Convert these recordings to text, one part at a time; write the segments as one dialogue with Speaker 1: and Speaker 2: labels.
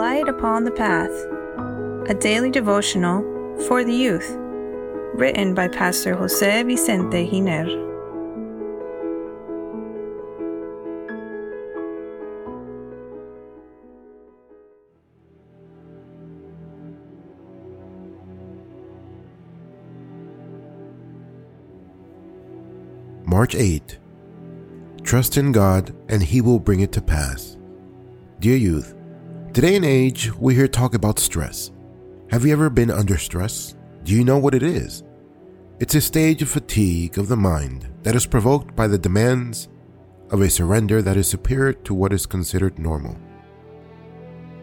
Speaker 1: Light Upon the Path, a daily devotional for the youth, written by Pastor Jose Vicente Giner.
Speaker 2: March 8. Trust in God and He will bring it to pass. Dear youth, today and age we hear talk about stress. Have you ever been under stress? Do you know what it is? It's a stage of fatigue of the mind that is provoked by the demands of a surrender that is superior to what is considered normal.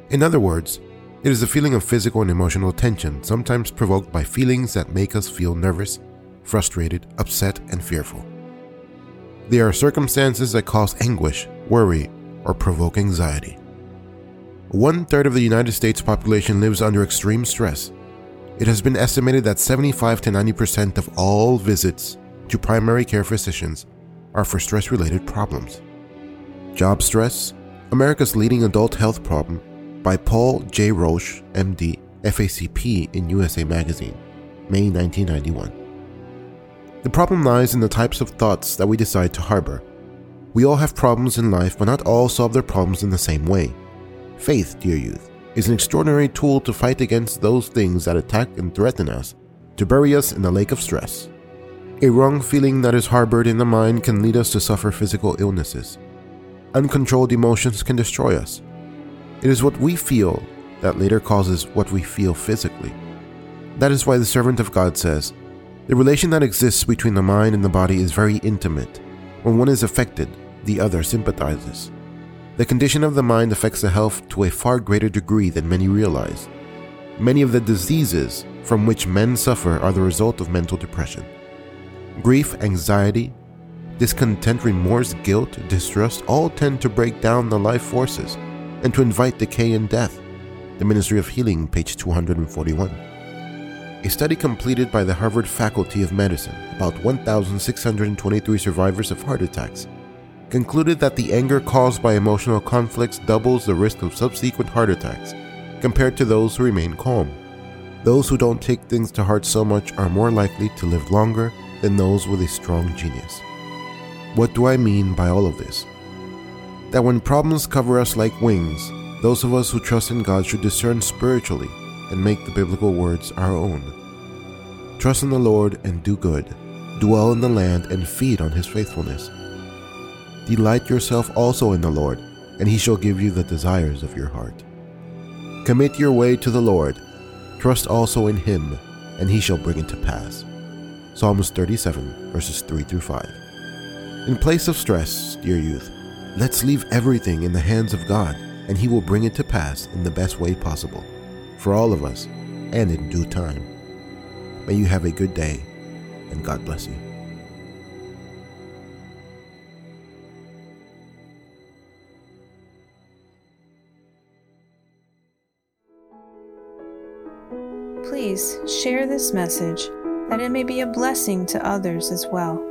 Speaker 2: In other words, it is a feeling of physical and emotional tension, sometimes provoked by feelings that make us feel nervous, frustrated, upset, and fearful. There are circumstances that cause anguish, worry, or provoke anxiety. One third of the United States population lives under extreme stress. It has been estimated that 75 to 90% of all visits to primary care physicians are for stress related problems. Job Stress, America's Leading Adult Health Problem, by Paul J. Rosch, MD, FACP in USA Magazine, May 1991. The problem lies in the types of thoughts that we decide to harbor. We all have problems in life, but not all solve their problems in the same way. Faith, dear youth, is an extraordinary tool to fight against those things that attack and threaten us, to bury us in the lake of stress. A wrong feeling that is harbored in the mind can lead us to suffer physical illnesses. Uncontrolled emotions can destroy us. It is what we feel that later causes what we feel physically. That is why the servant of God says, the relation that exists between the mind and the body is very intimate. When one is affected, the other sympathizes. The condition of the mind affects the health to a far greater degree than many realize. Many of the diseases from which men suffer are the result of mental depression. Grief, anxiety, discontent, remorse, guilt, distrust all tend to break down the life forces and to invite decay and death. The Ministry of Healing, page 241. A study completed by the Harvard Faculty of Medicine, about 1,623 survivors of heart attacks, concluded that the anger caused by emotional conflicts doubles the risk of subsequent heart attacks compared to those who remain calm. Those who don't take things to heart so much are more likely to live longer than those with a strong genius. What do I mean by all of this? That when problems cover us like wings, those of us who trust in God should discern spiritually and make the biblical words our own. Trust in the Lord and do good. Dwell in the land and feed on his faithfulness. Delight yourself also in the Lord, and he shall give you the desires of your heart. Commit your way to the Lord. Trust also in him, and he shall bring it to pass. Psalms 37, verses 3 through 5. In place of stress, dear youth, let's leave everything in the hands of God, and he will bring it to pass in the best way possible for all of us and in due time. May you have a good day and God bless you.
Speaker 1: Please share this message that it may be a blessing to others as well.